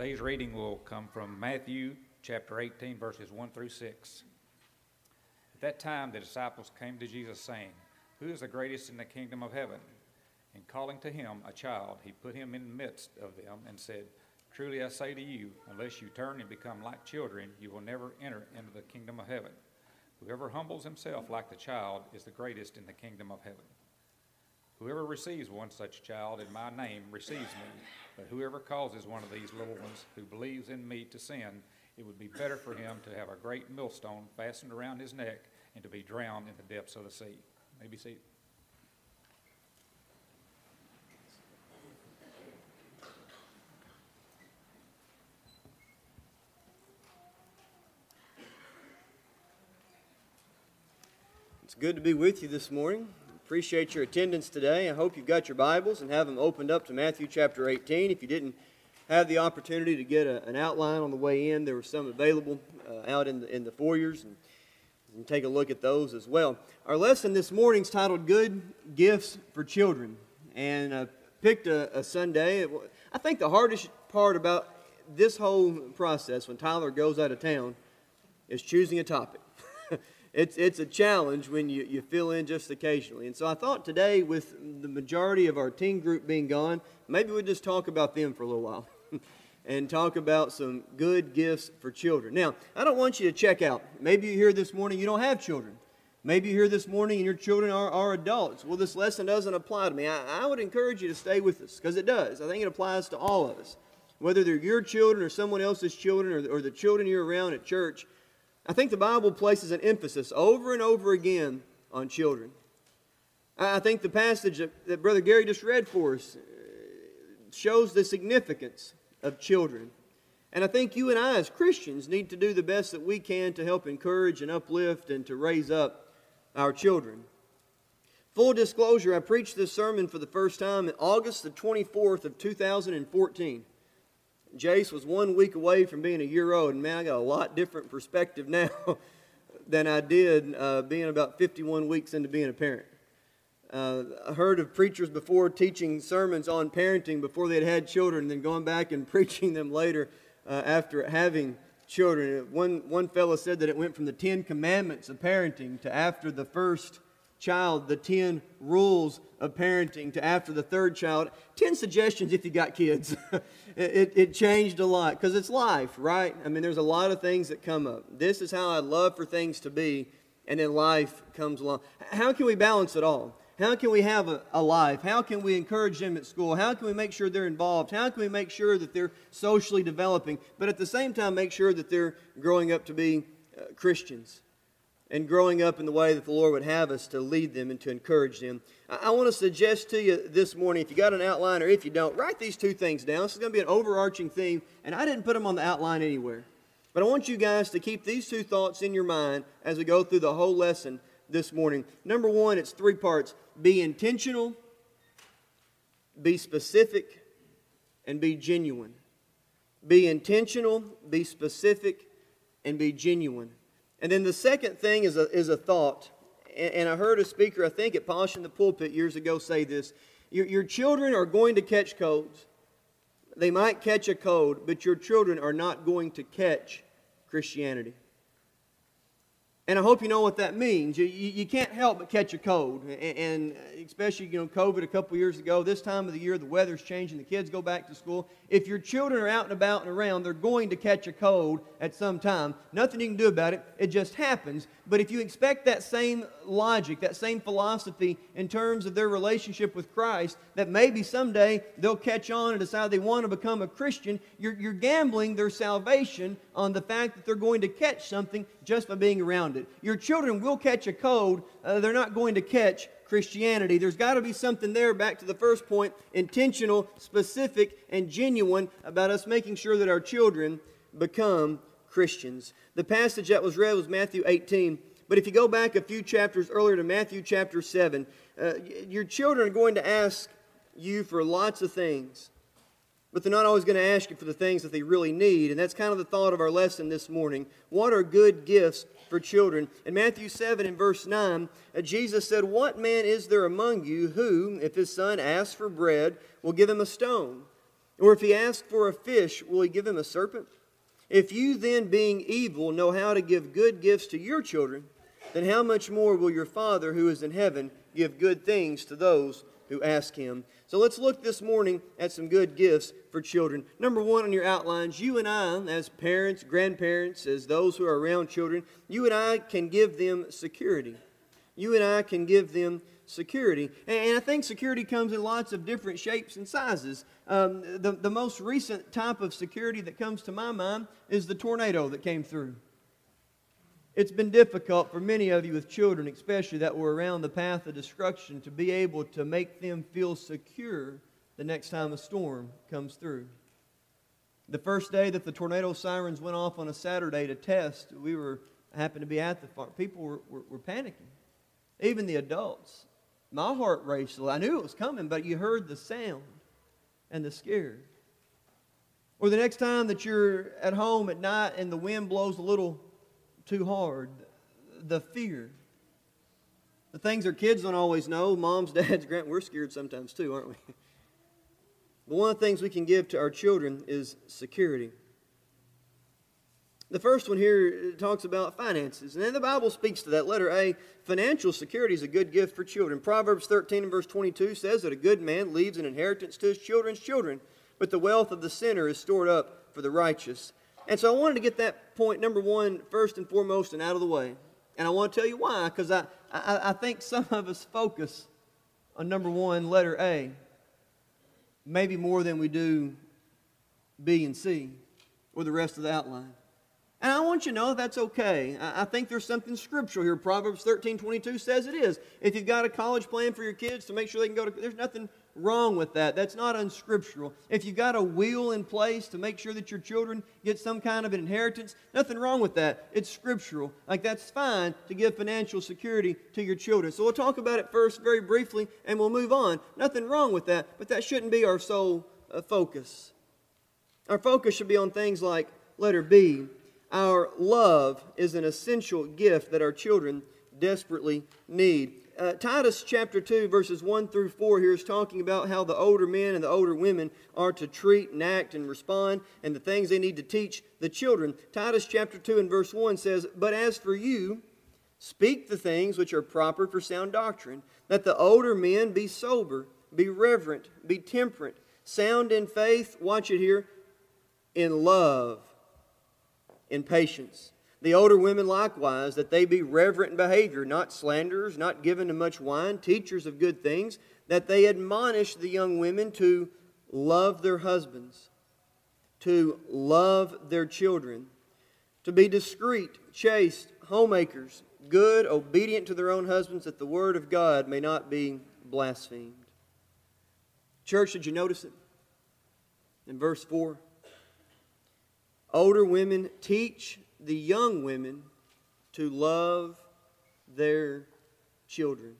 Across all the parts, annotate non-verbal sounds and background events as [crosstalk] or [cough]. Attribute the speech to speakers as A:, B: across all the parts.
A: Today's reading will come from Matthew chapter 18, verses 1 through 6. At that time, the disciples came to Jesus, saying, Who is the greatest in the kingdom of heaven? And calling to him a child, he put him in the midst of them and said, Truly I say to you, unless you turn and become like children, you will never enter into the kingdom of heaven. Whoever humbles himself like the child is the greatest in the kingdom of heaven. Whoever receives one such child in my name receives me, but whoever causes one of these little ones who believes in me to sin, it would be better for him to have a great millstone fastened around his neck and to be drowned in the depths of the sea. Maybe see.
B: It's good to be with you this morning. Appreciate your attendance today. I hope you've got your Bibles and have them opened up to Matthew chapter 18. If you didn't have the opportunity to get a, an outline on the way in, there were some available uh, out in the, in the foyers, and take a look at those as well. Our lesson this morning is titled Good Gifts for Children, and I picked a, a Sunday. I think the hardest part about this whole process when Tyler goes out of town is choosing a topic [laughs] it's, it's a challenge when you, you fill in just occasionally. And so I thought today, with the majority of our teen group being gone, maybe we'd just talk about them for a little while [laughs] and talk about some good gifts for children. Now, I don't want you to check out. Maybe you're here this morning, you don't have children. Maybe you're here this morning and your children are, are adults. Well, this lesson doesn't apply to me. I, I would encourage you to stay with us because it does. I think it applies to all of us. Whether they're your children or someone else's children or, or the children you're around at church, I think the Bible places an emphasis over and over again on children. I think the passage that, Brother Gary just read for us uh, shows the significance of children. And I think you and I, as Christians, need to do the best that we can to help encourage and uplift and to raise up our children. Full disclosure, I preached this sermon for the first time in August the 24th of 2014. Jace was one week away from being a year old, and man, I got a lot different perspective [laughs] now than I did uh, being about 51 weeks into being a parent. Uh, I heard of preachers before teaching sermons on parenting before they'd had children, and then going back and [laughs] preaching them later uh, after having children. One, one fellow said that it went from the Ten Commandments of parenting to after the first child, the 10 rules of parenting, to after the third child, 10 suggestions if you got kids. [laughs] it, it changed a lot because it's life, right? I mean, there's a lot of things that come up. This is how I'd love for things to be, and then life comes along. How can we balance it all? How can we have a, a, life? How can we encourage them at school? How can we make sure they're involved? How can we make sure that they're socially developing, but at the same time make sure that they're growing up to be uh, Christians? And growing up in the way that the Lord would have us to lead them and to encourage them. I, want to suggest to you this morning, if you got an outline or if you don't, write these two things down. This is going to be an overarching theme, and I didn't put them on the outline anywhere. But I want you guys to keep these two thoughts in your mind as we go through the whole lesson this morning. Number one, it's three parts be intentional, be specific, and be genuine. Be intentional, be specific, and be genuine. And then the second thing is a, is a thought. And, and I heard a speaker, I think at Polishing the Pulpit years ago, say this your, your children are going to catch codes. They might catch a code, but your children are not going to catch Christianity. And I hope you know what that means. You, you, you, can't help but catch a cold. And, and especially, you know, COVID a couple years ago, this time of the year, the weather's changing, the kids go back to school. If your children are out and about and around, they're going to catch a cold at some time. Nothing you can do about it. It just happens. But if you expect that same logic, that same philosophy in terms of their relationship with Christ, that maybe someday they'll catch on and decide they want to become a Christian, you're, you're gambling their salvation on the fact that they're going to catch something just by being around it. Your children will catch a cold, uh, they're not going to catch Christianity. There's got to be something there, back to the first point intentional, specific, and genuine about us making sure that our children become Christians. The passage that was read was Matthew 18. But if you go back a few chapters earlier to Matthew chapter 7, uh, your children are going to ask you for lots of things. But they're not always going to ask you for the things that they really need. And that's kind of the thought of our lesson this morning. What are good gifts for children? In Matthew 7 and verse 9, uh, Jesus said, What man is there among you who, if his son asks for bread, will give him a stone? Or if he asks for a fish, will he give him a serpent? If you then, being evil, know how to give good gifts to your children, then how much more will your Father who is in heaven give good things to those who ask him? So let's look this morning at some good gifts for children. Number one on your outlines, you and I, as parents, grandparents, as those who are around children, you and I can give them security. You and I can give them security. And I think security comes in lots of different shapes and sizes. Um, the, the most recent type of security that comes to my mind is the tornado that came through. It's been difficult for many of you with children, especially that were around the path of destruction, to be able to make them feel secure the next time a storm comes through. The first day that the tornado sirens went off on a Saturday to test, we were happened to be at the farm. People were, were, were panicking, even the adults. My heart raced. I knew it was coming, but you heard the sound and the scare. Or the next time that you're at home at night and the wind blows a little too hard, the fear. The things our kids don't always know, moms, [laughs] dads, grant, we're scared sometimes too, aren't we? But one of the things we can give to our children is security. The first one here uh, talks about finances. And then the Bible speaks to that. Letter A, financial security is a good gift for children. Proverbs 13 and verse 22 says that a good man leaves an inheritance to his children's children, but the wealth of the sinner is stored up for the righteous. And so I wanted to get that point, number one, first and foremost and out of the way. And I want to tell you why, because I, I, I think some of us focus on number one, letter A, maybe more than we do B and C or the rest of the outline. And I want you to know that's okay. I think there's something scriptural here. Proverbs 13 22 says it is. If you've got a college plan for your kids to make sure they can go to, there's nothing wrong with that. That's not unscriptural. If you've got a will in place to make sure that your children get some kind of an inheritance, nothing wrong with that. It's scriptural. Like that's fine to give financial security to your children. So we'll talk about it first very briefly and we'll move on. Nothing wrong with that, but that shouldn't be our sole uh, focus. Our focus should be on things like letter B our love is an essential gift that our children desperately need. Uh, Titus chapter 2, verses 1 through 4 here is talking about how the older men and the older women are to treat and act and respond and the things they need to teach the children. Titus chapter 2 and verse 1 says, But as for you, speak the things which are proper for sound doctrine, that the older men be sober, be reverent, be temperate, sound in faith, watch it here, in love in patience. The older women likewise, that they be reverent in behavior, not slanderers, not given to much wine, teachers of good things, that they admonish the young women to love their husbands, to love their children, to be discreet, chaste, homemakers, good, obedient to their own husbands, that the word of God may not be blasphemed. Church, did you notice it? In verse 4 older women teach the young women to love their children.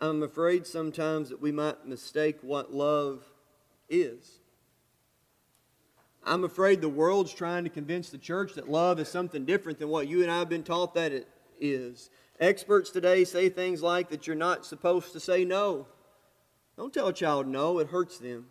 B: I'm afraid sometimes that we might mistake what love is. I'm afraid the world's trying to convince the church that love is something different than what you and I have been taught that it is. Experts today say things like that you're not supposed to say no. Don't tell a child no, it hurts them.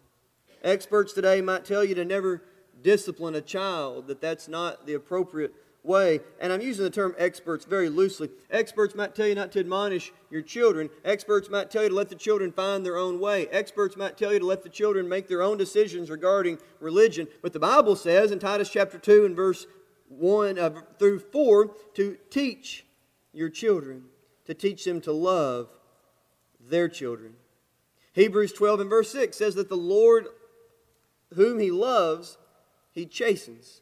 B: Experts today might tell you to never discipline a child, that that's not the appropriate way. And I'm using the term experts very loosely. Experts might tell you not to admonish your children. Experts might tell you to let the children find their own way. Experts might tell you to let the children make their own decisions regarding religion. But the Bible says in Titus chapter 2 and verse 1 uh, through 4 to teach your children, to teach them to love their children. Hebrews 12 and verse 6 says that the Lord whom he loves, he chastens,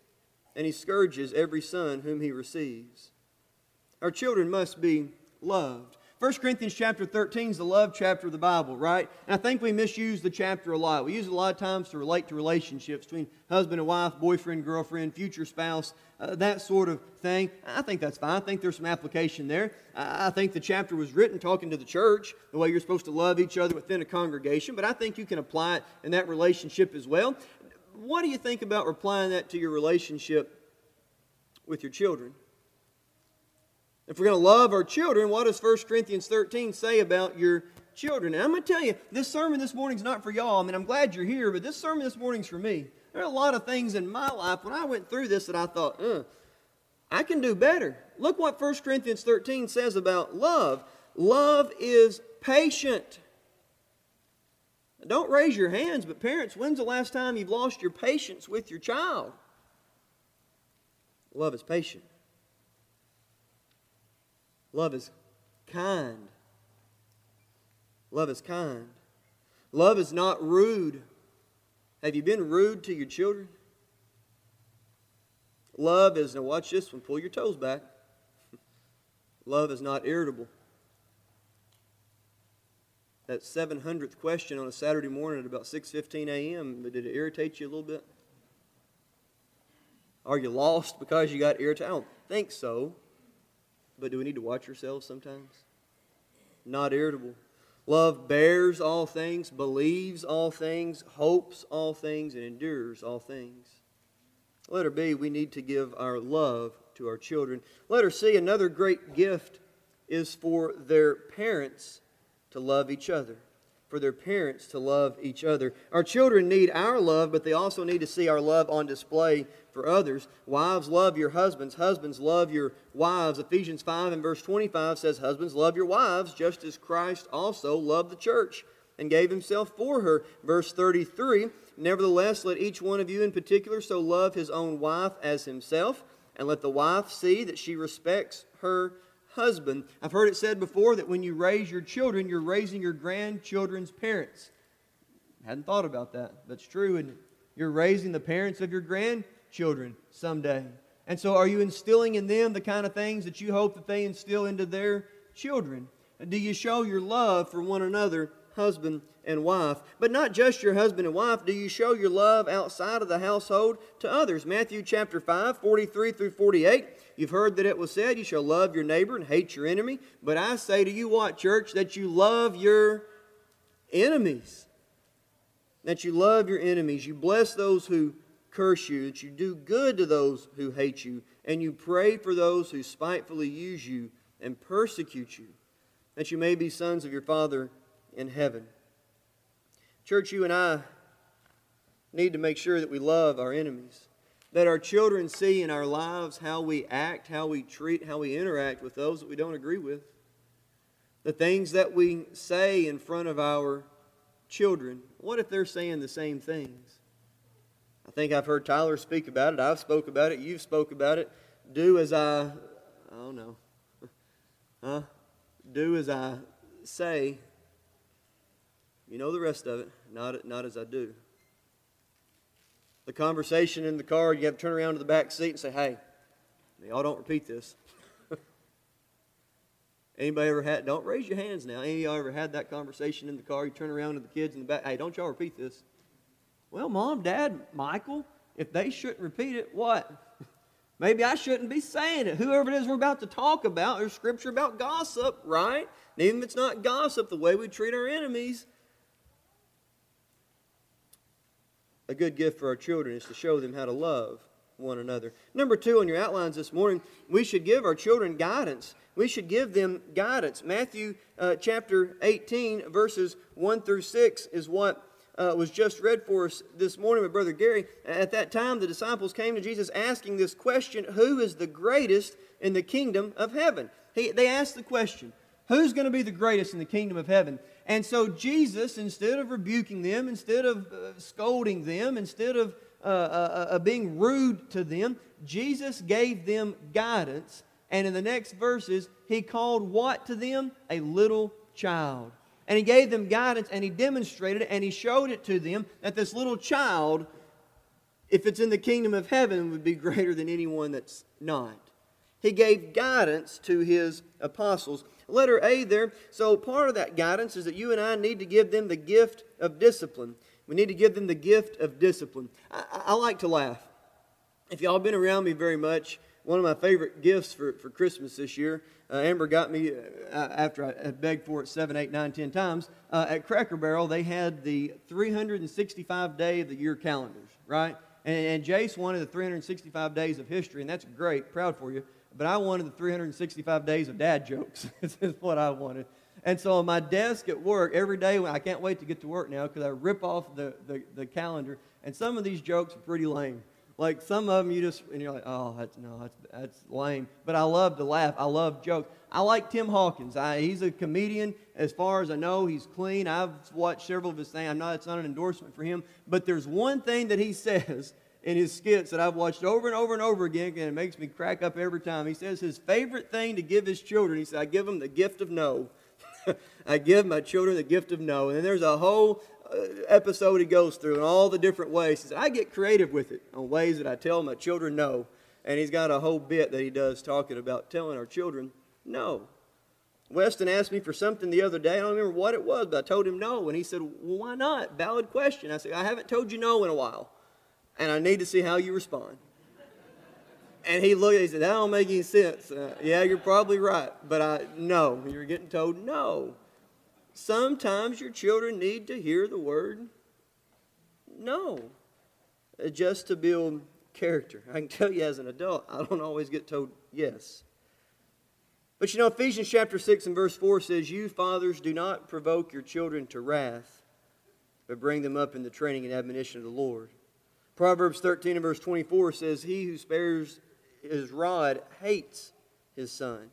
B: and he scourges every son whom he receives. Our children must be loved. 1 Corinthians chapter 13 is the love chapter of the Bible, right? And I think we misuse the chapter a lot. We use it a lot of times to relate to relationships between husband and wife, boyfriend, girlfriend, future spouse, uh, that sort of thing. I think that's fine. I think there's some application there. I think the chapter was written talking to the church, the way you're supposed to love each other within a congregation, but I think you can apply it in that relationship as well. What do you think about applying that to your relationship with your children? If we're going to love our children, what does 1 Corinthians 13 say about your children. And I'm going to tell you, this sermon this morning is not for y'all. I mean, I'm glad you're here, but this sermon this morning's for me. There are a lot of things in my life when I went through this that I thought, uh, I can do better. Look what 1 Corinthians 13 says about love. Love is patient. Don't raise your hands, but parents, when's the last time you've lost your patience with your child? Love is patient. Love is kind. Love is kind. Love is not rude. Have you been rude to your children? Love is, now watch this one, pull your toes back. [laughs] Love is not irritable. That 700th question on a Saturday morning at about 6:15 a.m. Did it irritate you a little bit? Are you lost because you got irritated? I don't think so. But do we need to watch ourselves sometimes? Not irritable. Love bears all things, believes all things, hopes all things, and endures all things. Letter B, we need to give our love to our children. Letter C, another great gift is for their parents to love each other. For their parents to love each other. Our children need our love, but they also need to see our love on display for others. Wives, love your husbands. Husbands, love your wives. Ephesians 5 and verse 25 says, Husbands, love your wives, just as Christ also loved the church and gave himself for her. Verse 33 Nevertheless, let each one of you in particular so love his own wife as himself, and let the wife see that she respects her husband. I've heard it said before that when you raise your children, you're raising your grandchildren's parents. I hadn't thought about that. That's true. And you're raising the parents of your grandchildren someday. And so, are you instilling in them the kind of things that you hope that they instill into their children? Do you show your love for one another husband and wife. But not just your husband and wife. Do you show your love outside of the household to others? Matthew chapter 5, 43 through 48. You've heard that it was said, You shall love your neighbor and hate your enemy. But I say to you, what, church? That you love your enemies. That you love your enemies. You bless those who curse you. That you do good to those who hate you. And you pray for those who spitefully use you and persecute you. That you may be sons of your Father in heaven. Church, you and I need to make sure that we love our enemies, that our children see in our lives how we act, how we treat, how we interact with those that we don't agree with, the things that we say in front of our children. What if they're saying the same things? I think I've heard Tyler speak about it. I've spoke about it. You've spoke about it. Do as I, I don't know, [laughs] huh? Do as I say, you know the rest of it, not, not as I do. The conversation in the car, you have to turn around to the back seat and say, hey, y'all don't repeat this. [laughs] Anybody ever had, don't raise your hands now. Any y'all ever had that conversation in the car? You turn around to the kids in the back, hey, don't y'all repeat this. Well, mom, dad, Michael, if they shouldn't repeat it, what? [laughs] Maybe I shouldn't be saying it. Whoever it is we're about to talk about, there's scripture about gossip, right? And even if it's not gossip, the way we treat our enemies, a good gift for our children is to show them how to love one another. Number two on your outlines this morning, we should give our children guidance. We should give them guidance. Matthew uh, chapter 18, verses 1 through 6 is what uh, was just read for us this morning by Brother Gary. At that time, the disciples came to Jesus asking this question Who is the greatest in the kingdom of heaven? He, they asked the question Who's going to be the greatest in the kingdom of heaven? And so Jesus, instead of rebuking them, instead of uh, scolding them, instead of uh, uh, uh, being rude to them, Jesus gave them guidance. And in the next verses, he called what to them? A little child. And he gave them guidance and he demonstrated it and he showed it to them that this little child, if it's in the kingdom of heaven, would be [laughs] greater than anyone that's not. He gave guidance to his apostles letter A there. So part of that guidance is that you and I need to give them the gift of discipline. We need to give them the gift of discipline. I, I like to laugh. If y'all been around me very much, one of my favorite gifts for, for Christmas this year, uh, Amber got me, uh, after I begged for it seven, eight, nine, ten times, uh, at Cracker Barrel, they had the 365 day of the year calendars, right? And, and Jace wanted the 365 days of history, and that's great, proud for you but I wanted the 365 days of dad jokes. [laughs] this is what I wanted. And so on my desk at work, every day, I can't wait to get to work now because I rip off the, the, the calendar, and some of these jokes are pretty lame. Like some of them, you just and you're like, oh, that's no, that's that's lame. But I love to laugh. I love jokes. I like Tim Hawkins. I, he's a comedian. As far as I know, he's clean. I've watched several of his things. I'm not. It's not an endorsement for him. But there's one thing that he [laughs] says in his skits that I've watched over and over and over again, and it makes me crack up every time. He says his favorite thing to give his children. He said, "I give them the gift of no." [laughs] I give my children the gift of no. And then there's a whole uh, episode he goes through in all the different ways. He said, I get creative with it on ways that I tell my children no. And he's got a whole bit that he does talking about telling our children no. Weston asked me for something the other day. I don't remember what it was, but I told him no. And he said, Well, why not? Valid question. I said, I haven't told you no in a while, and I need to see how you respond. And he looked, at he said, That don't make any sense. Uh, yeah, you're probably right. But I, no, you're getting told no. Sometimes your children need to hear the word no, uh, just to build character. I can tell you as an adult, I don't always get told yes. But you know, Ephesians chapter 6 and verse 4 says, You fathers do not provoke your children to wrath, but bring them up in the training and admonition of the Lord. Proverbs 13 and verse 24 says, He who spares his rod hates his son,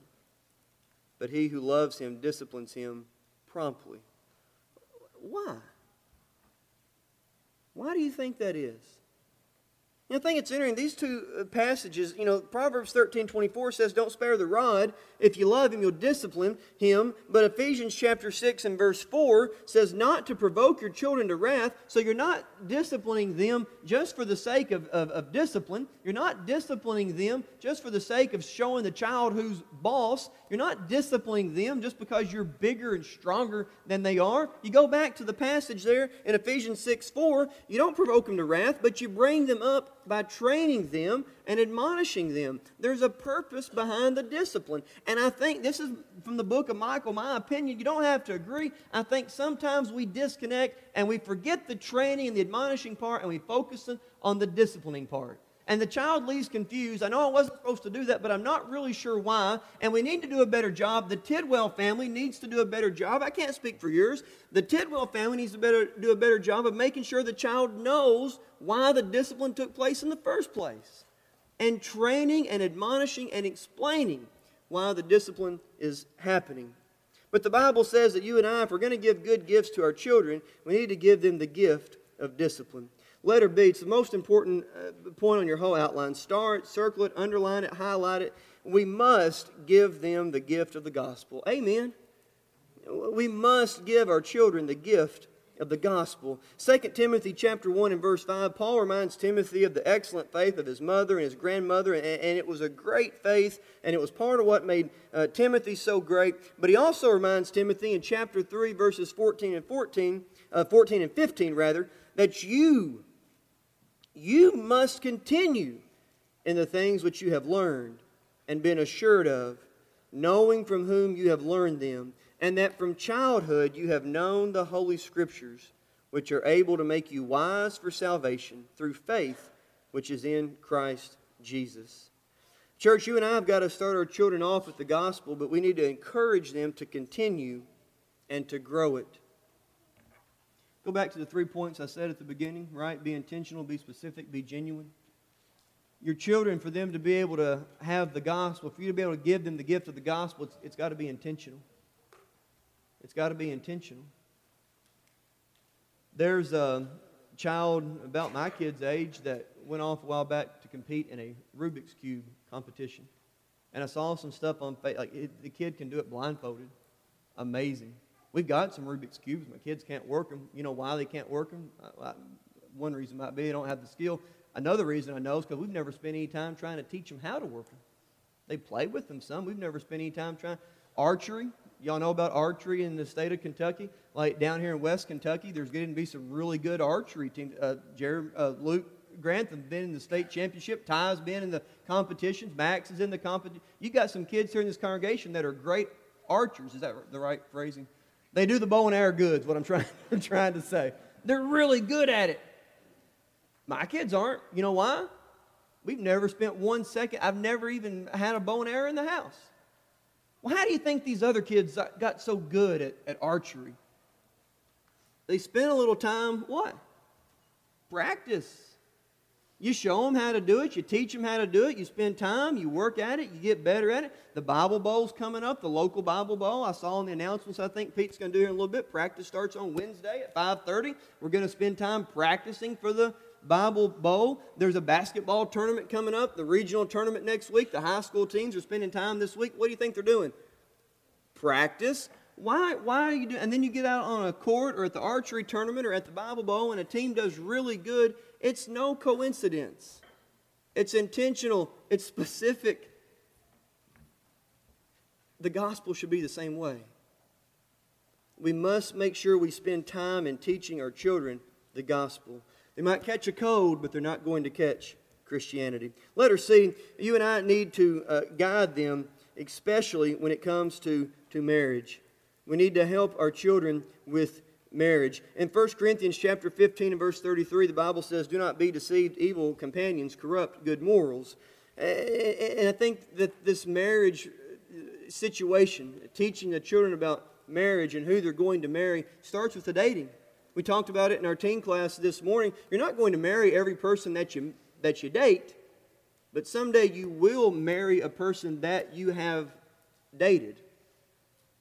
B: but he who loves him disciplines him promptly. Why? Why do you think that is? You know, I think it's interesting. These two uh, passages, you know, Proverbs 13 24 says, Don't spare the rod. If you love him, you'll discipline him. But Ephesians chapter 6 and verse 4 says, Not to provoke your children to wrath. So you're not disciplining them just for the sake of, of, of discipline. You're not disciplining them just for the sake of showing the child who's boss. You're not disciplining them just because you're bigger and stronger than they are. You go back to the passage there in Ephesians 6 4, you don't provoke them to wrath, but you bring them up by training them and admonishing them. There's a purpose behind the discipline. And I think this is from the book of Michael, my opinion. You don't have to agree. I think sometimes we disconnect and we forget the training and the admonishing part and we focus on the disciplining part and the child leaves confused. I know I wasn't supposed to do that, but I'm not really sure why. And we need to do a better job. The Tidwell family needs to do a better job. I can't speak for yours. The Tidwell family needs to better, do a better job of making sure the child knows why the discipline took place in the first place. And training and admonishing and explaining why the discipline is happening. But the Bible says that you and I, if we're going to give good gifts to our children, we need to give them the gift of discipline. Letter B, it's the most important uh, point on your whole outline. Star it, circle it, underline it, highlight it. We must give them the gift of the gospel. Amen. We must give our children the gift of the gospel. 2 Timothy chapter 1 and verse 5, Paul reminds Timothy of the excellent faith of his mother and his grandmother, and, it was a great faith, and it was part of what made uh, Timothy so great. But he also reminds Timothy in chapter 3, verses 14 and 14, uh, 14 and 15 rather, that you you must continue in the things which you have learned and been assured of, knowing from whom you have learned them, and that from childhood you have known the Holy Scriptures, which are able to make you wise for salvation through faith which is in Christ Jesus. Church, you and I have got to start our children off with the gospel, but we need to encourage them to continue and to grow it. Go back to the three points I said at the beginning, right? Be intentional, be specific, be genuine. Your children, for them to be able to have the gospel, for you to be able to give them the gift of the gospel, it's, it's got to be intentional. It's got to be intentional. There's a child about my kid's age that went off a while back to compete in a Rubik's Cube competition. And I saw some stuff on Facebook. Like, the kid can do it blindfolded. Amazing. We've got some Rubik's Cubes. My kids can't work them. You know why they can't work them? One reason might be they don't have the skill. Another reason I know is because we've never spent any time trying to teach them how to work them. They play with them some. We've never spent any time trying. Archery. Y'all know about archery in the state of Kentucky? Like down here in West Kentucky, there's getting to be some really good archery teams. Uh, Jared, uh, Luke Grantham been in the state championship. Ty's been in the competitions. Max is in the competition. You got some kids here in this congregation that are great archers. Is that the right phrasing? They do the bow and arrow goods, what I'm trying, [laughs] trying to say. They're really good at it. My kids aren't. You know why? We've never spent one second, I've never even had a bow and arrow in the house. Well, how do you think these other kids got so good at, at archery? They spent a little time, what? Practice. You show them how to do it, you teach them how to do it, you spend time, you work at it, you get better at it. The Bible Bowl's coming up, the local Bible Bowl. I saw in the announcements I think Pete's going to do here in a little bit. Practice starts on Wednesday at 5:30. We're going to spend time practicing for the Bible Bowl. There's a basketball tournament coming up, the regional tournament next week. The high school teams are spending time this week. What do you think they're doing? Practice. Why, why are you doing? And then you get out on a court or at the archery tournament or at the Bible Bowl, and a team does really good. It's no coincidence. It's intentional. It's specific. The gospel should be the same way. We must make sure we spend time in teaching our children the gospel. They might catch a code, but they're not going to catch Christianity. Letter C, you and I need to uh, guide them, especially when it comes to, to marriage. We need to help our children with marriage. In 1 Corinthians chapter 15 and verse 33, the Bible says, Do not be deceived, evil companions corrupt good morals. And I think that this marriage uh, situation, teaching the children about marriage and who they're going to marry, starts with the dating. We talked about it in our teen class this morning. You're not going to marry every person that you, that you date, but someday you will marry a person that you have dated.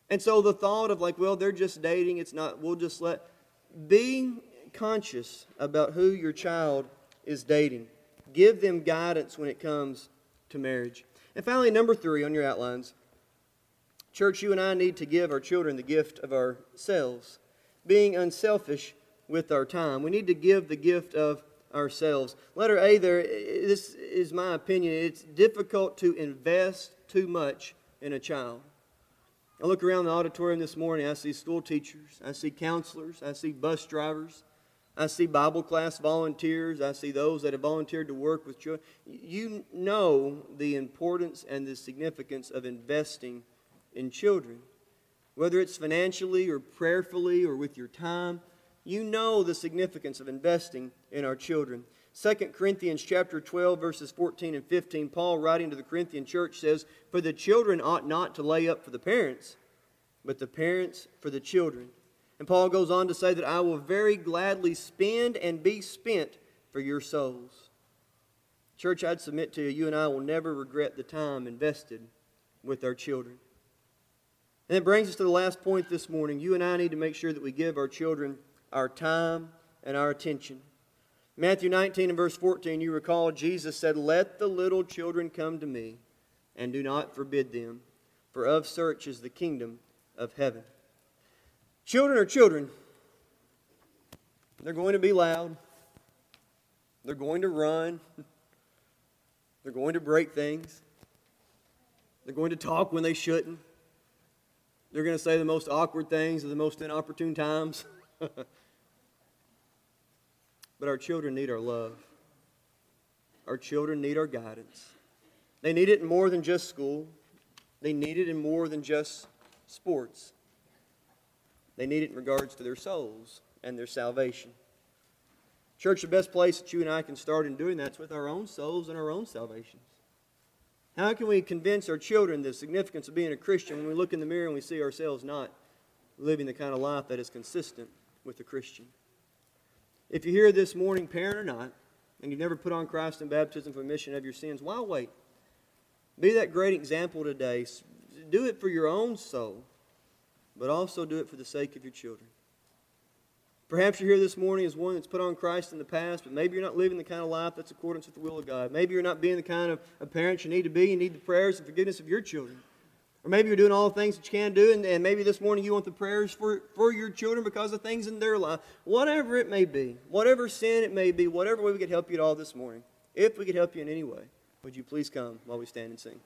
B: And so the thought of, like, well, they're just dating, it's not, we'll just let, be conscious about who your child is dating. Give them guidance when it comes to marriage. And finally, number three on your outlines church, you and I need to give our children the gift of ourselves being unselfish with our time. We need to give the gift of ourselves. Letter A there, this is my opinion, it's difficult to invest too much in a child. I look around the auditorium this morning, I see school teachers, I see counselors, I see bus drivers, I see Bible class volunteers, I see those that have volunteered to work with children. You know the importance and the significance of investing in children whether it's financially or prayerfully or with your time, you know the significance of investing in our children. 2 Corinthians chapter 12 verses 14 and 15 Paul writing to the Corinthian church says for the children ought not to lay up for the parents but the parents for the children. And Paul goes on to say that I will very gladly spend and be spent for your souls. Church, I'd submit to you, you and I will never regret the time invested with our children. And it brings us to the last point this morning. You and I need to make sure that we give our children our time and our attention. Matthew 19 and verse 14, you recall Jesus said, Let the little children come to me, and do not forbid them, for of such is the kingdom of heaven. Children are children. They're going to be loud. They're going to run. [laughs] They're going to break things. They're going to talk when they shouldn't. They're going to say the most awkward things at the most inopportune times. [laughs] but our children need our love. Our children need our guidance. They need it in more than just school, they need it in more than just sports. They need it in regards to their souls and their salvation. Church, the best place that you and I can start in doing that's with our own souls and our own salvations. How can we convince our children the significance of being a Christian when we look in the mirror and we see ourselves not living the kind of life that is consistent with a Christian? If you're here this morning, parent or not, and you've never put on Christ in baptism for remission of your sins, why wait? Be that great example today. Do it for your own soul, but also do it for the sake of your children. Perhaps you're here this morning as one that's put on Christ in the past, but maybe you're not living the kind of life that's accordance with the will of God. Maybe you're not being the kind of, of parents you need to be. You need the prayers and forgiveness of your children. Or maybe you're doing all the things that you can do, and, and maybe this morning you want the prayers for, for your children because of things in their life. Whatever it may be, whatever sin it may be, whatever way we could help you at all this morning, if we could help you in any way, would you please come while we stand and sing?